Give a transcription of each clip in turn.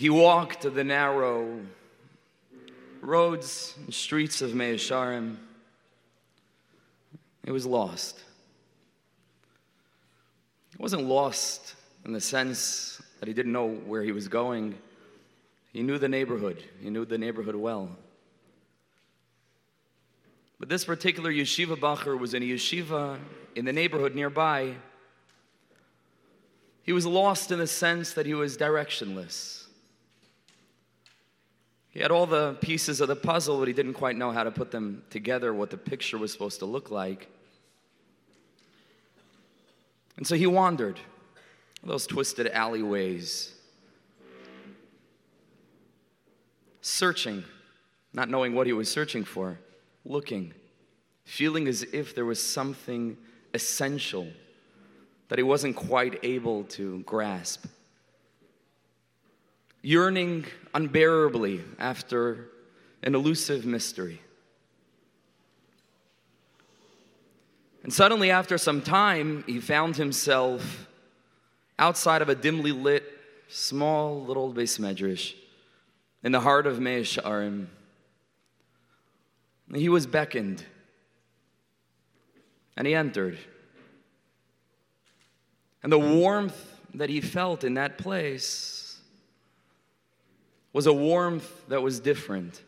He walked the narrow roads and streets of Meah Shearim. He was lost. He wasn't lost in the sense that he didn't know where he was going. He knew the neighborhood, he knew the neighborhood well. But this particular yeshiva bacher was in a yeshiva in the neighborhood nearby. He was lost in the sense that he was directionless. He had all the pieces of the puzzle, but he didn't quite know how to put them together, what the picture was supposed to look like. And so he wandered those twisted alleyways, searching, not knowing what he was searching for, looking, feeling as if there was something essential that he wasn't quite able to grasp yearning unbearably after an elusive mystery. And suddenly, after some time, he found himself outside of a dimly lit, small little beis medrash in the heart of Meah Shearim. He was beckoned, and he entered. And the warmth that he felt in that place was a warmth that was different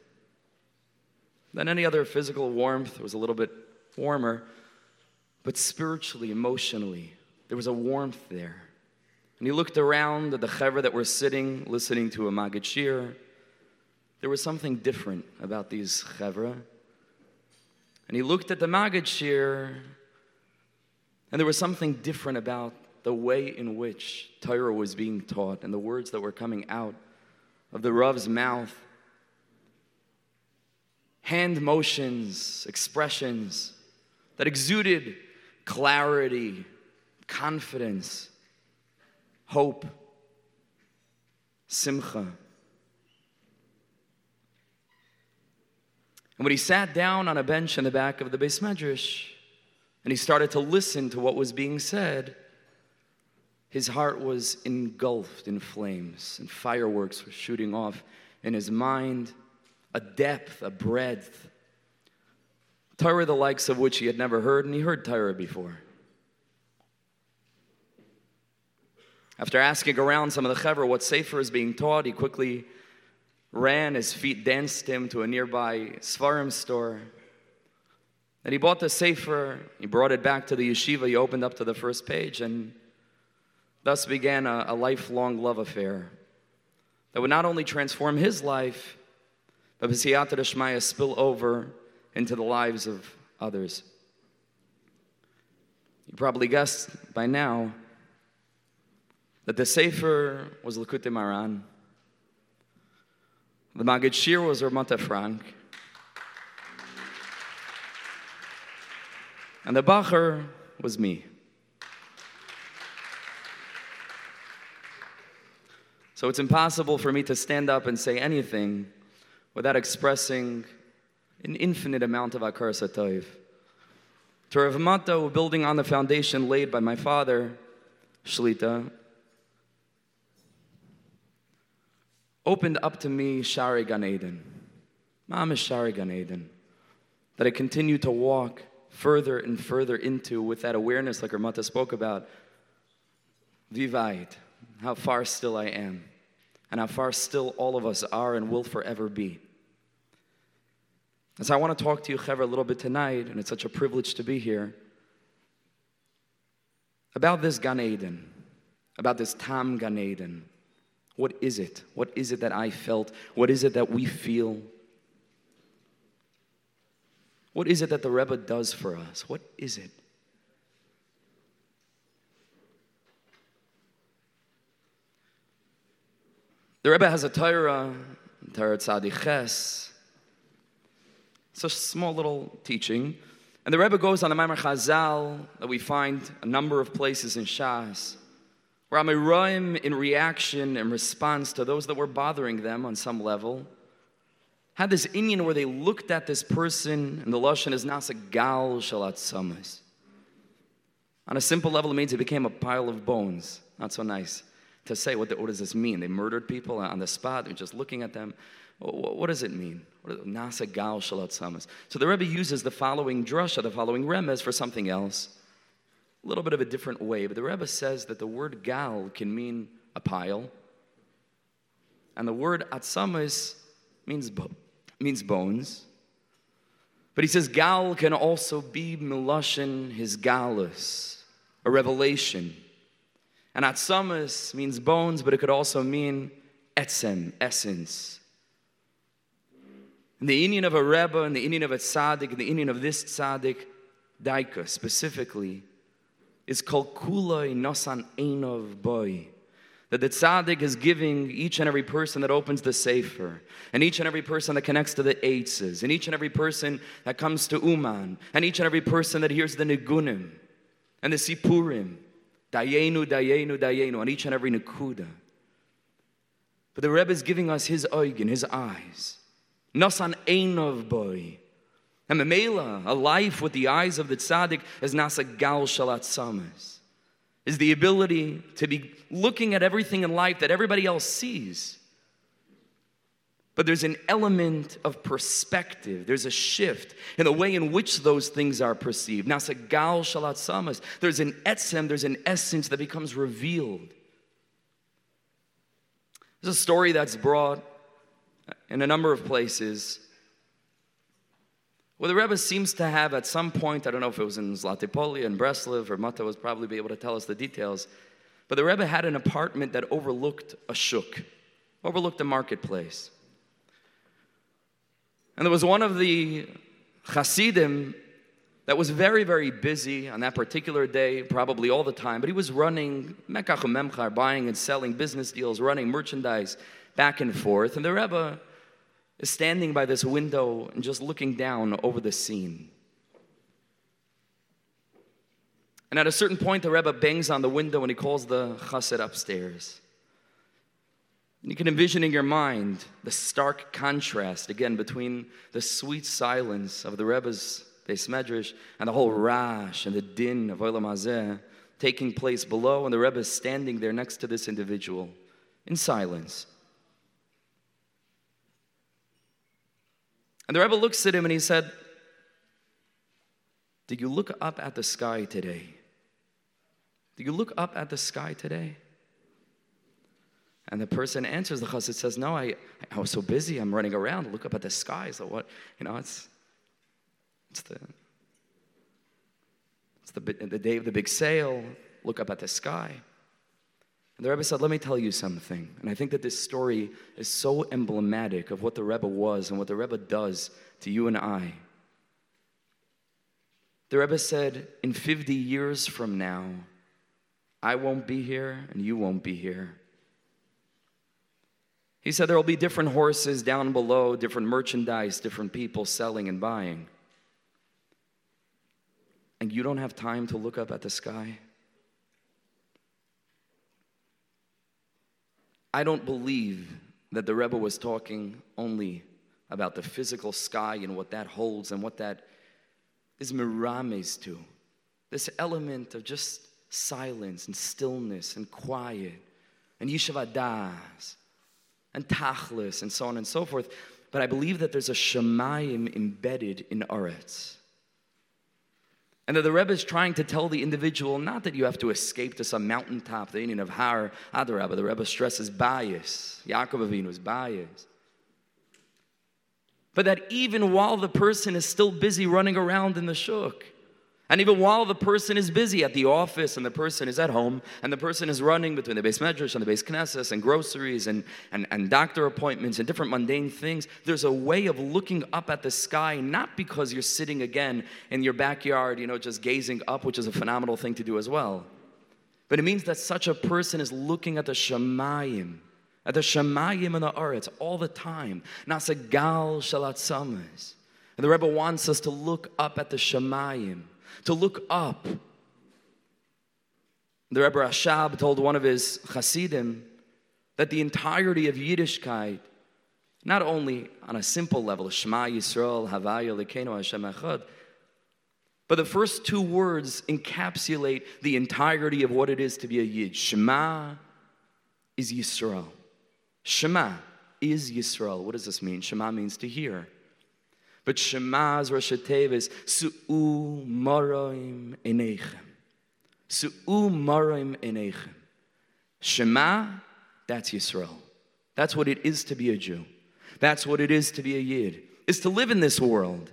than any other physical warmth. It was a little bit warmer, but spiritually, emotionally, there was a warmth there. And he looked around at the chevra that were sitting, listening to a Maggid Shiur. There was something different about these chevra. And he looked at the Maggid Shiur, and there was something different about the way in which Torah was being taught and the words that were coming out of the Rav's mouth. Hand motions, expressions that exuded clarity, confidence, hope, simcha. And when he sat down on a bench in the back of the beis medrash and he started to listen to what was being said, his heart was engulfed in flames, and fireworks were shooting off in his mind, a depth, a breadth. Torah, the likes of which he had never heard, and he heard Torah before. After asking around some of the chevra what sefer is being taught, he quickly ran, his feet danced him to a nearby Sforim store. And he bought the sefer, he brought it back to the yeshiva, he opened up to the first page, and Thus began a, a lifelong love affair that would not only transform his life, but B'siyata Deshmaya spill over into the lives of others. You probably guessed by now that the Sefer was Likutei Moharan, the Maggid Shiur was Ramata Frank, and the Bacher was me. So it's impossible for me to stand up and say anything without expressing an infinite amount of hakaras hatov. To Rav Mata, building on the foundation laid by my father, Shlita, opened up to me Shari Gan Eden. Mama Shari Gan Eden. That I continue to walk further and further into with that awareness, like Ramata spoke about. Vivait, how far still I am and how far still all of us are and will forever be. So I want to talk to you, Chevra, a little bit tonight, and it's such a privilege to be here, about this Gan Eden, about this Tam Gan Eden. What is it? What is it that I felt? What is it that we feel? What is it that the Rebbe does for us? What is it? The Rebbe has a Torah, Torah Tzadik Ches. It's a small little teaching. And the Rebbe goes on the Maimar Chazal that we find a number of places in Shas, where Amoraim, in reaction and response to those that were bothering them on some level, had this inyan where they looked at this person, and the Lashon is Nasa Gal Shalat Samas. On a simple level, it means it became a pile of bones. Not so nice. To say, what, the, what does this mean? They murdered people on the spot, they're just looking at them. What, what does it mean? Nasa gal shalat samas. So the Rebbe uses the following drasha, the following remez for something else. A little bit of a different way, but the Rebbe says that the word gal can mean a pile, and the word atsamas means, bo- means bones. But he says gal can also be milashin, his galus, a revelation. And atsamas means bones, but it could also mean etzem, essence. And the inyan of a Rebbe and the inyan of a tzaddik and the inyan of this tzaddik, Daika specifically, is called kulai nosan einov boy. That the tzaddik is giving each and every person that opens the sefer, and each and every person that connects to the eitzes, and each and every person that comes to Uman, and each and every person that hears the nigunim and the sipurim, Dayenu, Dayenu, Dayenu, on each and every Nakuda. But the Rebbe is giving us his oigen, his eyes. Nasan Einov boy. And Memela, a life with the eyes of the tzaddik, is nasa gal shalat samas. Is the ability to be looking at everything in life that everybody else sees. But there's an element of perspective. There's a shift in the way in which those things are perceived. Nasa gal shalat samas. There's an etzem, there's an essence that becomes revealed. There's a story that's brought in a number of places where the Rebbe seems to have at some point, I don't know if it was in Zlatipolia and Breslov or Mata was probably be able to tell us the details, but the Rebbe had an apartment that overlooked a shuk, overlooked the marketplace. And there was one of the Hasidim that was very, very busy on that particular day, probably all the time, but he was running Mekach Memchar, buying and selling business deals, running merchandise back and forth. And the Rebbe is standing by this window and just looking down over the scene. And at a certain point, the Rebbe bangs on the window and he calls the chassid upstairs. You can envision in your mind the stark contrast, again, between the sweet silence of the Rebbe's Beis Medrash and the whole rash and the din of Olam Hazeh taking place below, and the Rebbe standing there next to this individual in silence. And the Rebbe looks at him and he said, Did you look up at the sky today? Did you look up at the sky today? And the person answers the chassid says, No, I, I was so busy, I'm running around, look up at the sky. So what, you know, it's, it's the, it's the, the day of the big sale, look up at the sky. And the Rebbe said, Let me tell you something. And I think that this story is so emblematic of what the Rebbe was and what the Rebbe does to you and I. The Rebbe said, In 50 years from now, I won't be here and you won't be here. He said there will be different horses down below, different merchandise, different people selling and buying. And you don't have time to look up at the sky? I don't believe that the Rebbe was talking only about the physical sky and what that holds and what that is mirames to. This element of just silence and stillness and quiet and yishavadas and tachlis and so on and so forth. But I believe that there's a shemayim embedded in Aretz. And that the Rebbe is trying to tell the individual not that you have to escape to some mountaintop, the inyan of Har ah, Adarabba. The Rebbe stresses bias. Yaakov Avinu's bias. But that even while the person is still busy running around in the shuk, and even while the person is busy at the office and the person is at home and the person is running between the beis medrash and the beis knesses and groceries and, and, and doctor appointments and different mundane things, there's a way of looking up at the sky, not because you're sitting again in your backyard, you know, just gazing up, which is a phenomenal thing to do as well. But it means that such a person is looking at the Shemayim, at the Shemayim and the Aretz all the time. Nasagal Shalat Samas. And the Rebbe wants us to look up at the Shemayim to look up. The Rebbe Rashab told one of his Hasidim that the entirety of Yiddishkeit, not only on a simple level, Shema Yisrael, Havaya Lekeno Hashem Echad, but the first two words encapsulate the entirety of what it is to be a Yid. Shema is Yisrael. Shema is Yisrael. What does this mean? Shema means to hear. But Shema's Rosh is Su'u Maroim Enechem. Su'u Maroim Enechem. Shema, that's Yisrael. That's what it is to be a Jew. That's what it is to be a Yid, is to live in this world.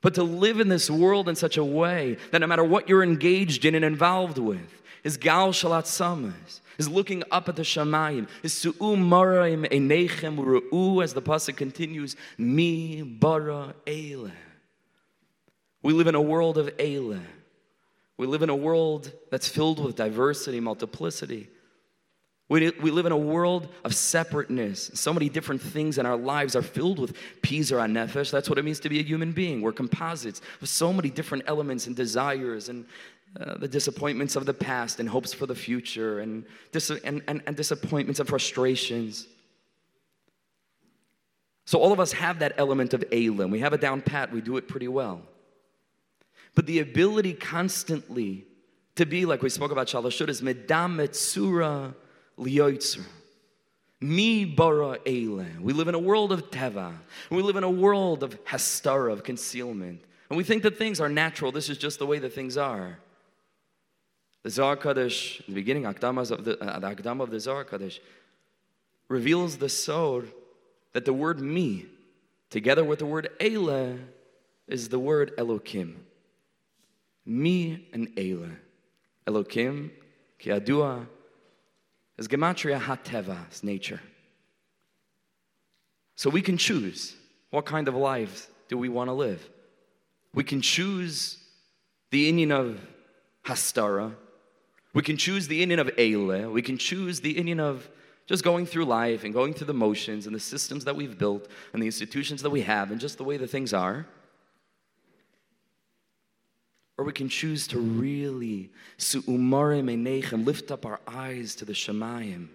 But to live in this world in such a way that no matter what you're engaged in and involved with, is Gal Shalat Samas, is looking up at the Shamayim, is Su'u Maraim Enechem Ru'u, as the Pasuk continues, Mi Bara Eile. We live in a world of Eile. We live in a world that's filled with diversity, multiplicity. We, we live in a world of separateness. So many different things in our lives are filled with pizar nefesh. That's what it means to be a human being. We're composites of so many different elements and desires and uh, the disappointments of the past and hopes for the future and, dis- and, and, and disappointments and frustrations. So all of us have that element of Elim. We have it down pat. We do it pretty well. But the ability constantly to be, like we spoke about Shalashut, is medam metzura liyoitzer. Mi bara ele. We live in a world of teva. We live in a world of hastara, of concealment. And we think that things are natural. This is just the way that things are. The Zohar Kadosh, in the beginning, of the, uh, the Akdam of the Zohar Kadosh, reveals the sod that the word me, together with the word ele, is the word Elokim. Me and ele. Elokim, kiadua, is gematria hateva, is nature. So we can choose what kind of lives do we want to live. We can choose the inyan of hastara. We can choose the inyan of eile. We can choose the inyan of just going through life and going through the motions and the systems that we've built and the institutions that we have and just the way the things are. Or we can choose to really su umare mecham lift up our eyes to the Shemayim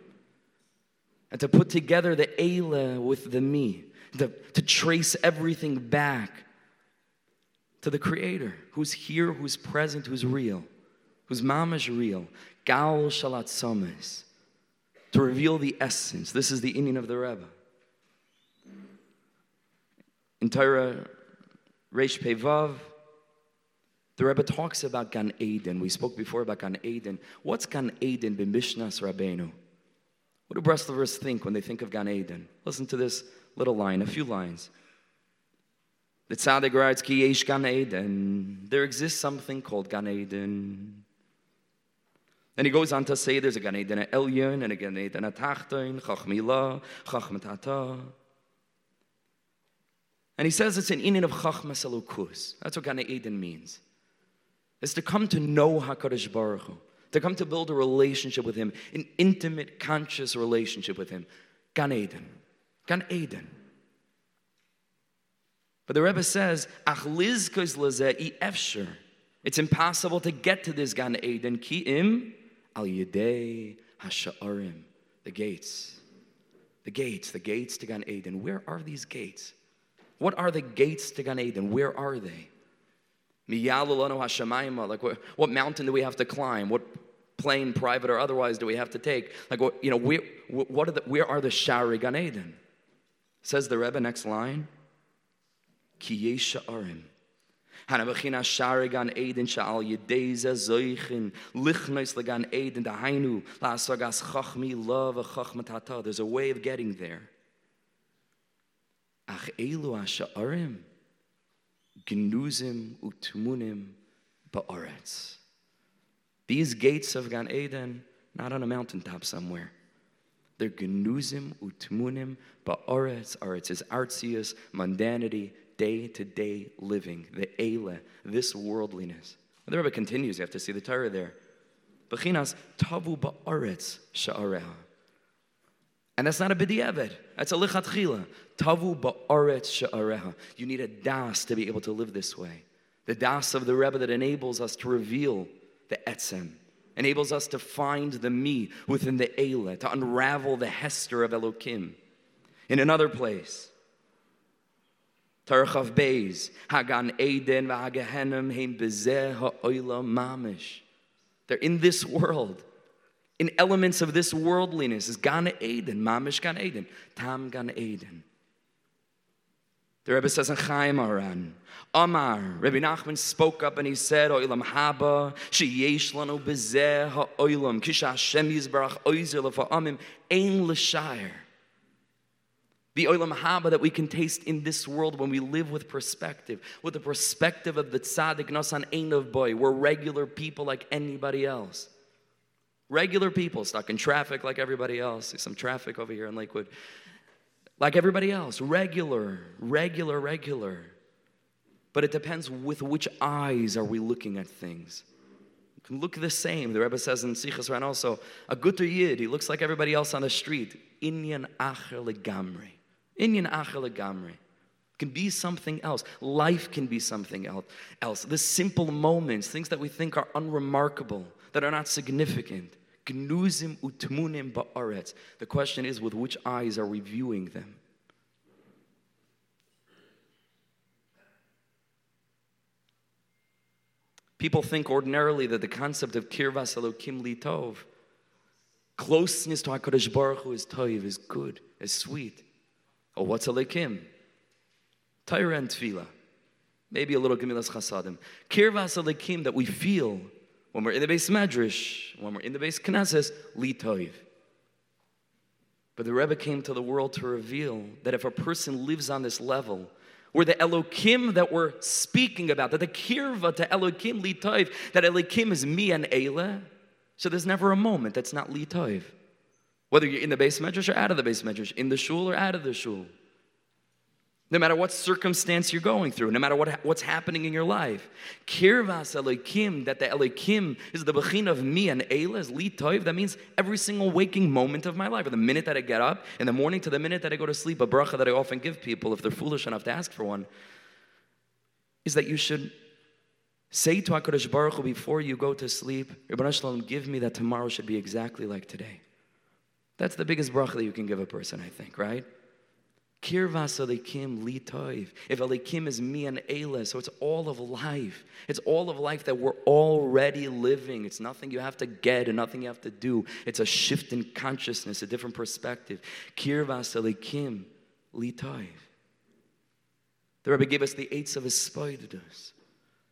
and to put together the Eila with the me, to, to trace everything back to the Creator who's here, who's present, who's real, whose mom is real. Gal Shalat Samas, to reveal the essence. This is the inyan of the Rebbe. In Torah, Reish Pevav, the Rebbe talks about Gan Eden. We spoke before about Gan Eden. What's Gan Eden b'Mishnas Rabbeinu? What do Breslovers think when they think of Gan Eden? Listen to this little line, a few lines. The tzaddik writes, Ki Gan Eden. There exists something called Gan Eden. Then he goes on to say there's a Gan Eden Elyon and a Gan Eden at Tachton, Chachmila, Chachmatata. And he says it's an inin of Chachmas Elokus. That's what Gan Eden means It's to come to know HaKadosh Baruch Hu, to come to build a relationship with Him, an intimate, conscious relationship with Him. Gan Eden. Gan Eden. But the Rebbe says, It's impossible to get to this Gan Eden. Ki'im al yedei hasha'arim. The gates. The gates, the gates to Gan Eden. Where are these gates? What are the gates to Gan Eden? Where are they? Uh, like, what, what mountain do we have to climb? What plane, private or otherwise, do we have to take? Like, what, you know, where, what are the, where are the Shari Gan Eden? Says the Rebbe, next line. Ki arim. Zoichin Lichnois Chachmi. There's a way of getting there. Ach. Gnuzim utmunim ba'aretz. These gates of Gan Eden, not on a mountaintop somewhere. They're gnuzim utmunim ba'aretz. Aretz is artsius, mundanity, day to day living, the eile, this worldliness. The Rebbe continues, you have to see the Torah there. Bechinas tavu ba'aretz sha'areha. And that's not a b'diavad. That's a lichatchila. Tavu ba'aretz she'areha. You need a das to be able to live this way. The das of the Rebbe that enables us to reveal the etzem, enables us to find the me within the Eila, to unravel the Hester of Elokim. In another place, Beis, Hagan Eden v'Hagehenim heim bezeh mamish. They're in this world. in elements of this worldliness is Gan Eden, Mamish Gan Eden, Tam Gan Eden. The Rebbe says in Chayei Moharan, Amar, Rabbi Nachman spoke up and he said, Oilam haba, sheyesh lanu bezeh ha'oilam, kisha Hashem yizbarach oizer lefa'amim, ein l'shayr. The oilam haba that we can taste in this world when we live with perspective, with the perspective of the tzaddik nasan ein of boy. We're regular people like anybody else. Regular people stuck in traffic like everybody else. See some traffic over here in Lakewood. Like everybody else. Regular, regular, regular. But it depends with which eyes are we looking at things. You can look the same. The Rebbe says in Sichas Ran also, a guter yid, he looks like everybody else on the street. Inyan acher legamri. Inyan acher legamri. Can be something else. Life can be something else. The simple moments, things that we think are unremarkable, that are not significant. Gnuzim utmunim ba'aretz. The question is, with which eyes are we viewing them? People think ordinarily that the concept of kirvas elokim li tov, closeness to HaKadosh Baruch Hu is tov, is good, is sweet. Oh, what's elokim? Torah and tefillah. Maybe a little gemilas chasadim. Kirvas elokim that we feel when we're in the base medrash, when we're in the base knesses, li tov. But the Rebbe came to the world to reveal that if a person lives on this level, where the Elokim that we're speaking about, that the kirva to Elokim litoiv, that Elokim is me and Eile. So there's never a moment that's not litoiv. Whether you're in the base medrash or out of the base medrash, in the shul or out of the shul. No matter what circumstance you're going through, no matter what, what's happening in your life. Kirvas Elokim, that the Elokim is the bechin of me and Eila is li toiv. That means every single waking moment of my life, or the minute that I get up in the morning to the minute that I go to sleep, a bracha that I often give people if they're foolish enough to ask for one, is that you should say to HaKadosh Baruch Hu before you go to sleep, Shalom, give me that tomorrow should be exactly like today. That's the biggest bracha that you can give a person, I think, right? Kirvas Elikim litoiv. If Elikim is me and Eila, so it's all of life. It's all of life that we're already living. It's nothing you have to get and nothing you have to do. It's a shift in consciousness, a different perspective. Kirvas Elikim litoiv. The Rebbe gave us the eights of his spoidus.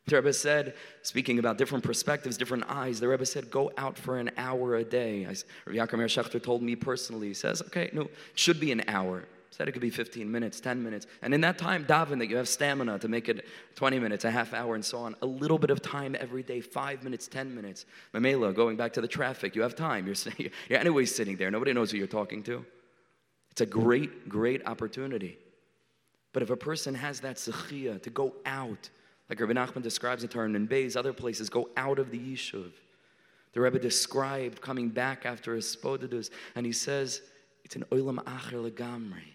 The Rebbe said, speaking about different perspectives, different eyes, the Rebbe said, go out for an hour a day. Rabbi Yaakov Shechter told me personally, he says, okay, no, it should be an hour. Said it could be 15 minutes, 10 minutes. And in that time, daven that you have stamina to make it 20 minutes, a half hour, and so on. A little bit of time every day, five minutes, 10 minutes. Mamela, going back to the traffic, you have time. You're, you're anyway sitting there. Nobody knows who you're talking to. It's a great, great opportunity. But if a person has that sechia to go out, like Rabbi Nachman describes in Taran and Bays, other places, go out of the yishuv. The Rebbe described coming back after his spodidus, and he says, it's an oilam acher legamri.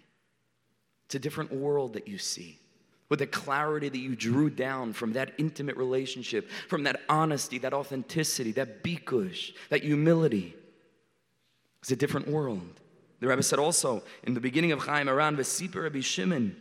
It's a different world that you see with the clarity that you drew down from that intimate relationship, from that honesty, that authenticity, that bikush, that humility. It's a different world. The Rebbe said also in the beginning of Chayei Moharan, Vesipa Rabbi Shimon,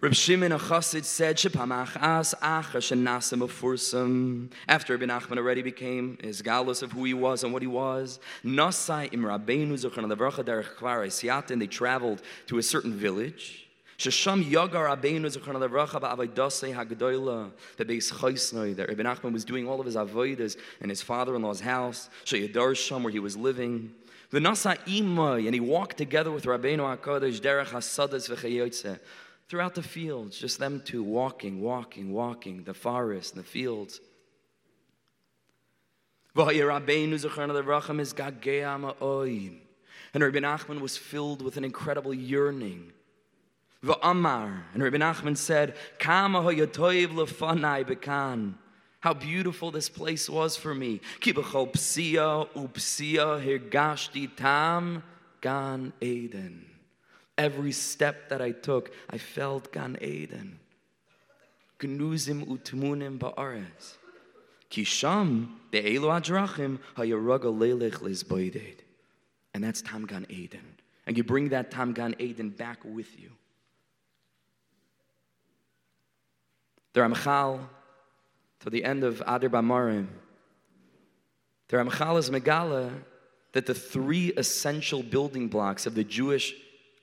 Reb Shimon a Chassid said, Shepamachas acha shenasim afursam. After Rabbi Nachman already became his galus of who he was and what he was, Nasai im Rabbeinu zuchan levracha derech kvar Siatin, they traveled to a certain village. Shesham yagar Rabbeinu zuchan levracha ba'avaydasei hagdoila, the base chaysnoi, that Rabbi Nachman was doing all of his avodas in his father-in-law's house, Sheyadar Sham, where he was living. V'nasa imay, and he walked together with Rabbeinu HaKadosh derech hasadas v'chayotze, throughout the fields, just them two walking, walking, walking, the forest, and the fields. And Rabbi Nachman was filled with an incredible yearning. Amar, and Rabbi Nachman said, How beautiful this place was for me. gan Eden. Every step that I took, I felt Gan Eden. Gnuzim utmunim ba'aretz. Kisham be'elu adrachim hayaraga lelech lizboided. And that's Tam Gan Eden. And you bring that Tam Gan Eden back with you. The Ramchal, to the end of Adir Bamarom, The Ramchal is Megala that the three essential building blocks of the Jewish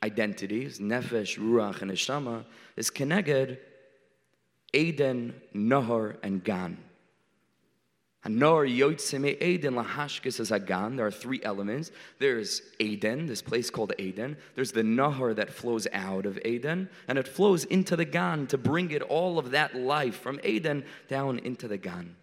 identities, Nefesh, Ruach, and Neshama, is Keneged, Eden, Nahar, and Gan. Nor Yotzime Eden Lahashkis is Agan. There are three elements. There's Eden, this place called Eden. There's the Nahar that flows out of Eden, and it flows into the Gan to bring it all of that life from Eden down into the Gan.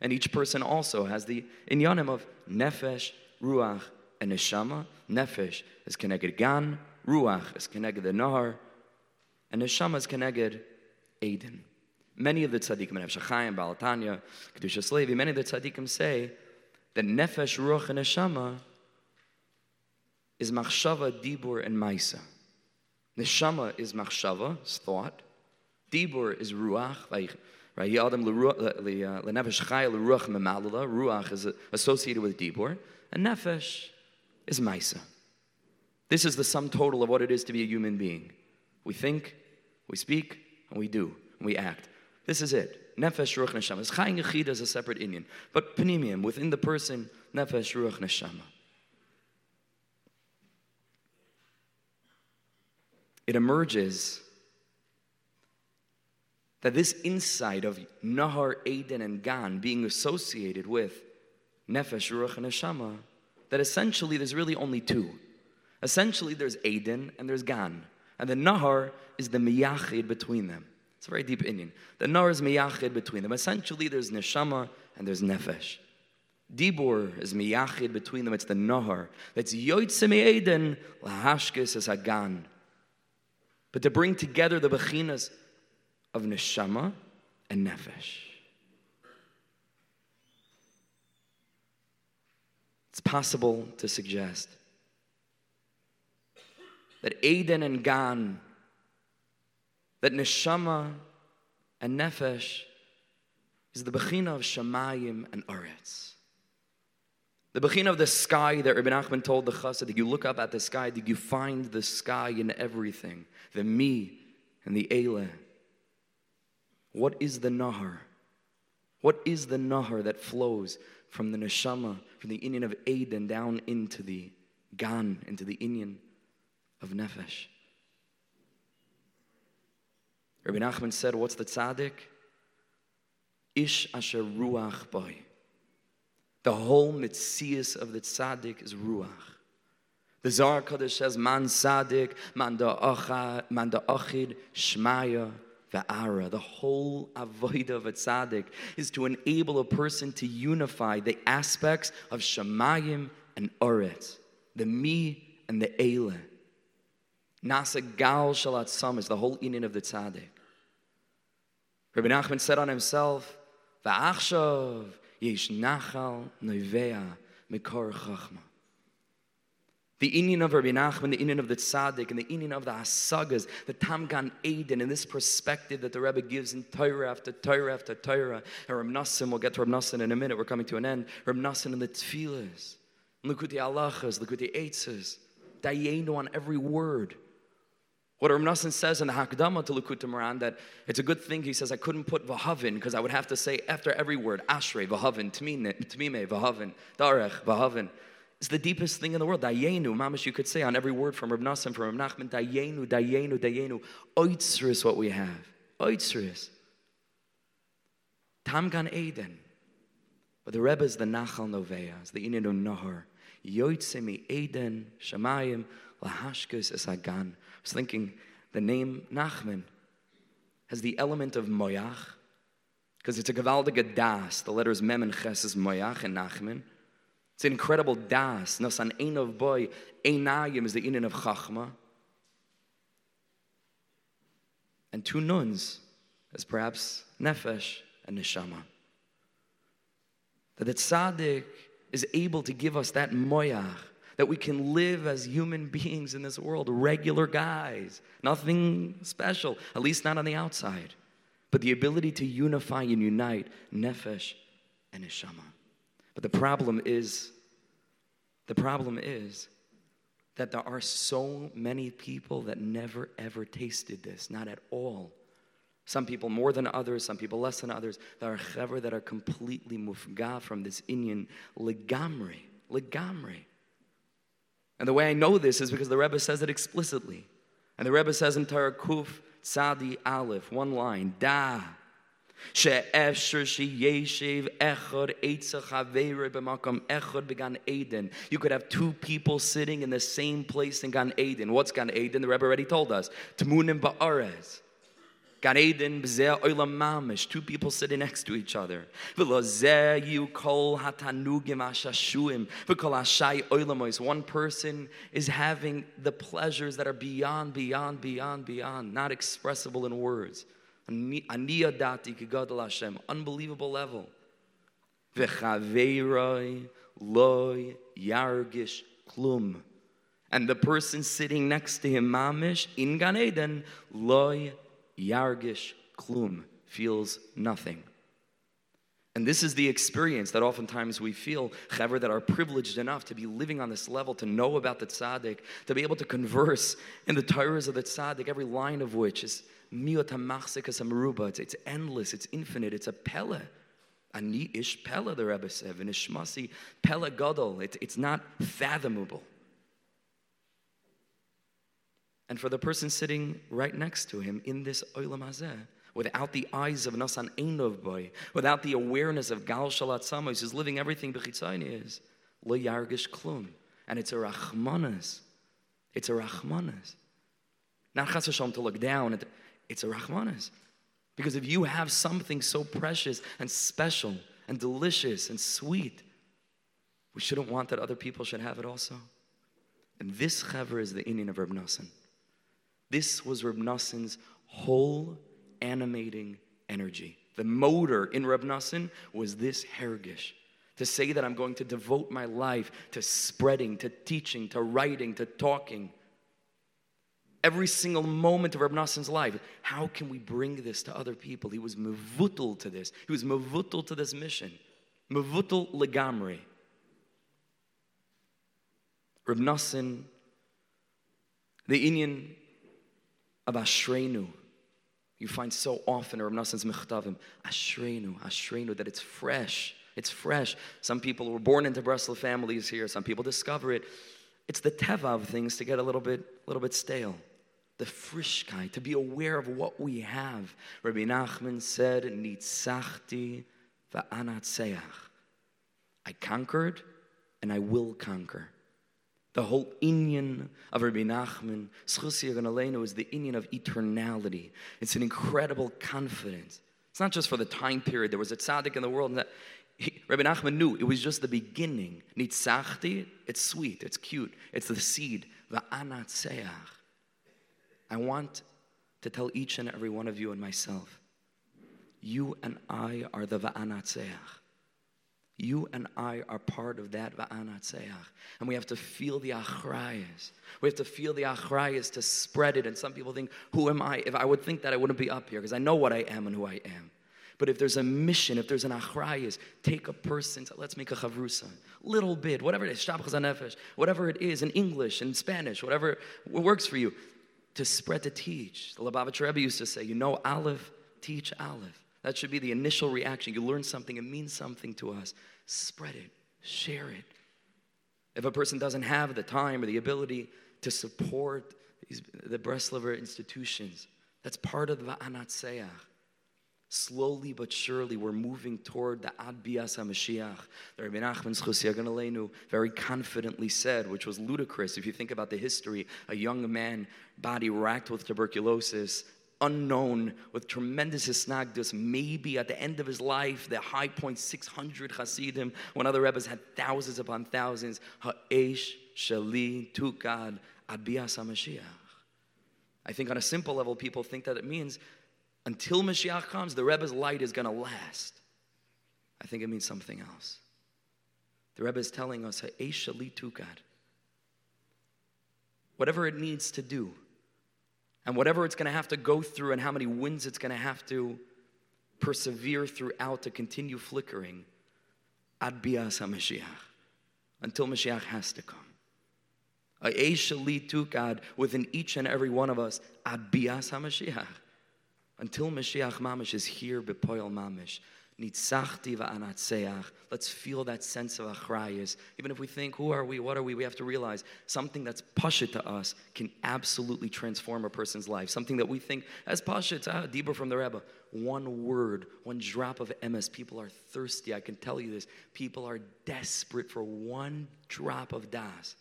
And each person also has the inyanim of Nefesh, Ruach, and Neshama. Nefesh is connected Gan, Ruach is connected the Nahar, and Neshama is connected Eden. Many of the tzaddikim, Nefesh Chaim, Balatanya, Kedusha Levi, many of the tzaddikim say that Nefesh, Ruach, and Neshama is Machshava, Dibur, and Maisa. Neshama is Machshava, is thought. Dibur is Ruach, like right? Adam lenefesh uh, chay l'ruach memalala. Ruach is associated with dibur, and nefesh is maisa. This is the sum total of what it is to be a human being. We think, we speak, and we do, and we act. This is it. Nefesh, Ruach, Neshama. It's Chayin Yechida is a separate inyan. But Panimium, within the person, Nefesh, Ruach, Neshama. It emerges that this insight of Nahar, Eden, and Gan being associated with Nefesh, Ruach, Neshama, that essentially there's really only two. Essentially, there's Eden and there's Gan. And the Nahar is the miyachid between them. It's a very deep inyan. The Nahar is miyachid between them. Essentially, there's neshama and there's nefesh. Dibur is miyachid between them. It's the nahar. That's yoitze me'eden Lahashkis es hagan. But to bring together the bechinas of neshama and nefesh. It's possible to suggest that Eden and Gan that neshama and nefesh is the bechina of Shemayim and aretz. The bechina of the sky that Rabbi Nachman told the chassid, that you look up at the sky, that you find the sky in everything, the me and the ele. What is the nahar? What is the nahar that flows from the neshama, from the inyan of Eden down into the gan, into the inyan of nefesh? Rabbi Nachman said, What's the tzaddik? Ish asher ruach boy. The whole mitzias of the tzaddik is ruach. The Zohar Kodesh says, Man tzaddik, man da achid, shmaya, va'ara. The whole avodah of a tzaddik is to enable a person to unify the aspects of Shemayim and oretz, the me and the ele. Nasa gal shalat sam is the whole inyan of the tzaddik. Rabbi Nachman said on himself, Va'achshav yesh nachal noivea mikor chachma. The inyan of Rabbi Nachman, the inyan of the Tzaddik, and the inyan of the Hasagas, the Tamgan Eden, and this perspective that the Rebbe gives in Torah after Torah after Torah. And Reb we'll get to Reb in a minute, we're coming to an end. Reb Nassim in the Tfilas, Likutei Halachos, Likutei Eitzes, Dayenu on every word. What Rav says in the Hakdama to Likutei Moharan that it's a good thing he says I couldn't put Vahavin because I would have to say after every word Ashrei Vahavin Tmime Vahavin Darech Vahavin. It's the deepest thing in the world. Dayenu, mamash, you could say on every word from Rav from Rav Nachman, Dayenu, Dayenu, Dayenu. Oitzr is what we have. Oitzr is. Tamgan Eden. But the Rebbe is the Nachal Novea, is the Inin Nahar. Yoitzemi Eden, Shemayim, Lahashkus Esagan was thinking the name Nachman has the element of moyach, because it's a gewaltige das. The letters mem and ches is moyach and Nachman. It's an incredible das. Nasan ein of boy, einayim is the inin of chachma. And two nuns as perhaps nefesh and neshama. That the tzaddik is able to give us that moyach, that we can live as human beings in this world, regular guys, nothing special, at least not on the outside, but the ability to unify and unite nefesh and neshama. But the problem is, the problem is that there are so many people that never ever tasted this, not at all, Some people more than others, some people less than others. There are chaver that are completely mufga from this inyan legamri, legamri. And the way I know this is because the Rebbe says it explicitly. And the Rebbe says in Torah Kuf Tzadi Aleph, one line, Da. She'efsher she'yeshiv echad eitzah chaveira b'makam echad b'gan Eden. You could have two people sitting in the same place in Gan Eden. What's Gan Eden? The Rebbe already told us. Tmunim ba'arez. Gan Eden b'zeh mamish, two people sitting next to each other. V'lozeh yu kol hatanugim ashashuim, v'kol. One person is having the pleasures that are beyond, beyond, beyond, beyond, not expressible in words. Aniyah dati kigadol Hashem, unbelievable level. V'chaveiroi loy yargish klum. And the person sitting next to him, mamish, in Gan Eden, loy Yargish Klum feels nothing. And this is the experience that oftentimes we feel, chaver, that are privileged enough to be living on this level, to know about the tzaddik, to be able to converse in the Torahs of the tzaddik, every line of which is. It's, it's endless, it's infinite, it's a pele. Ani ish pele, the Rebbe said, in Ishmasi, pele gadol. It, it's not fathomable. And for the person sitting right next to him in this oilam hazeh, without the eyes of Nasan Einov boy, without the awareness of Gal Shalat Samos, who's living everything Bechitzayni is, Lo Yargish Klum. And it's a Rachmanas. It's a Rachmanas. Not Chas to look down, at, it's a Rachmanas. Because if you have something so precious and special and delicious and sweet, we shouldn't want that other people should have it also. And this chaver is the inyan of Reb Nassan. This was Reb Nassan's whole animating energy. The motor in Reb Nassan was this hergish. To say that I'm going to devote my life to spreading, to teaching, to writing, to talking. Every single moment of Reb Nassan's life, how can we bring this to other people? He was mavutul to this. He was mavutul to this mission. Mavutul legamri. Reb Nassan, the inyan of Ashrenu. You find so often or Rav Nassan's Mechtavim, Ashrenu, Ashrenu, that it's fresh. It's fresh. Some people were born into Breslov families here. Some people discover it. It's the teva of things to get a little bit, a little bit stale. The frischkeit, to be aware of what we have. Rabbi Nachman said, Nitzachti va'anatseach. I conquered and I will conquer. The whole inyan of Rabbi Nachman, Aleinu, is the inyan of eternality. It's an incredible confidence. It's not just for the time period. There was a tzaddik in the world that he, Rabbi Nachman knew it was just the beginning. Nitzachti, it's sweet, it's cute, it's the seed. Va'anatseach. I want to tell each and every one of you and myself, you and I are the va'anatseach. You and I are part of that. And we have to feel the achrayas. We have to feel the achrayas to spread it. And some people think, who am I? If I would think that, I wouldn't be up here because I know what I am and who I am. But if there's a mission, if there's an achrayas, take a person, so let's make a chavrusa. Little bit, whatever it is, whatever it is in English, in Spanish, whatever works for you, to spread, to teach. The Lubavitch Rebbe used to say, you know Aleph, teach Aleph. That should be the initial reaction. You learn something, it means something to us. Spread it, share it. If a person doesn't have the time or the ability to support these, the Breslover institutions, that's part of the Anatseach. Slowly but surely, we're moving toward the Ad Bias HaMashiach. The Rabbi Nachman very confidently said, which was ludicrous if you think about the history, a young man, body racked with tuberculosis, unknown with tremendous hisnagdus. Maybe at the end of his life, the high point 600 Hasidim, when other Rebbes had thousands upon thousands. Ha'esh shali tukad abiyas HaMashiach. I think on a simple level, people think that it means until Mashiach comes, the Rebbe's light is going to last. I think it means something else. The Rebbe is telling us, Ha'esh shali tukad. Whatever it needs to do, and whatever it's going to have to go through and how many winds it's going to have to persevere throughout to continue flickering ad bias HaMashiach until Mashiach has to come. A shali tukad within each and every one of us ad bias HaMashiach. Until Mashiach Mamish is here, Bepoil Mamish. Let's feel that sense of achrayas. Even if we think, who are we, what are we, we have to realize something that's pasha to us can absolutely transform a person's life. Something that we think as pasha, it's ah, deeper from the Rebbe. One word, one drop of emes. People are thirsty. I can tell you this. People are desperate for one drop of das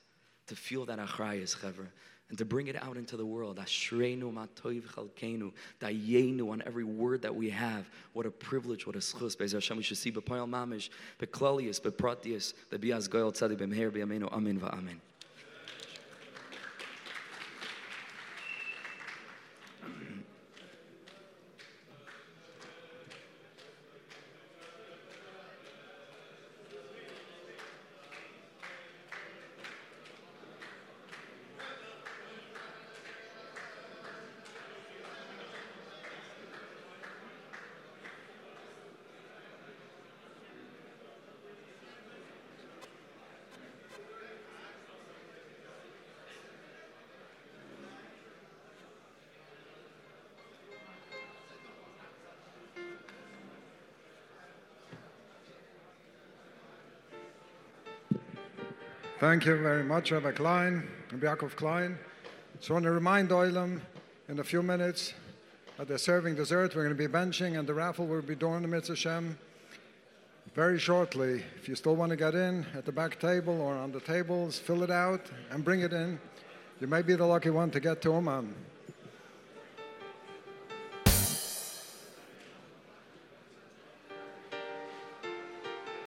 to feel that achrayas, chevra and to bring it out into the world. Ashreinu matoiv chalkenu, dayenu on every word that we have. What a privilege, what a schus. Be'ez Hashem, we should see b'poyal mamish, be'klalius, be'pratius, be'biaz goyal tzadi, be'meher, be'amenu, amen va'amen. Thank you very much, Rabbi Klein, Yaakov Klein. So I want to remind Oilam in a few minutes that they're serving dessert. We're going to be benching, and the raffle will be during the Mitzvah Shem very shortly. If you still want to get in at the back table or on the tables, fill it out and bring it in. You may be the lucky one to get to Uman.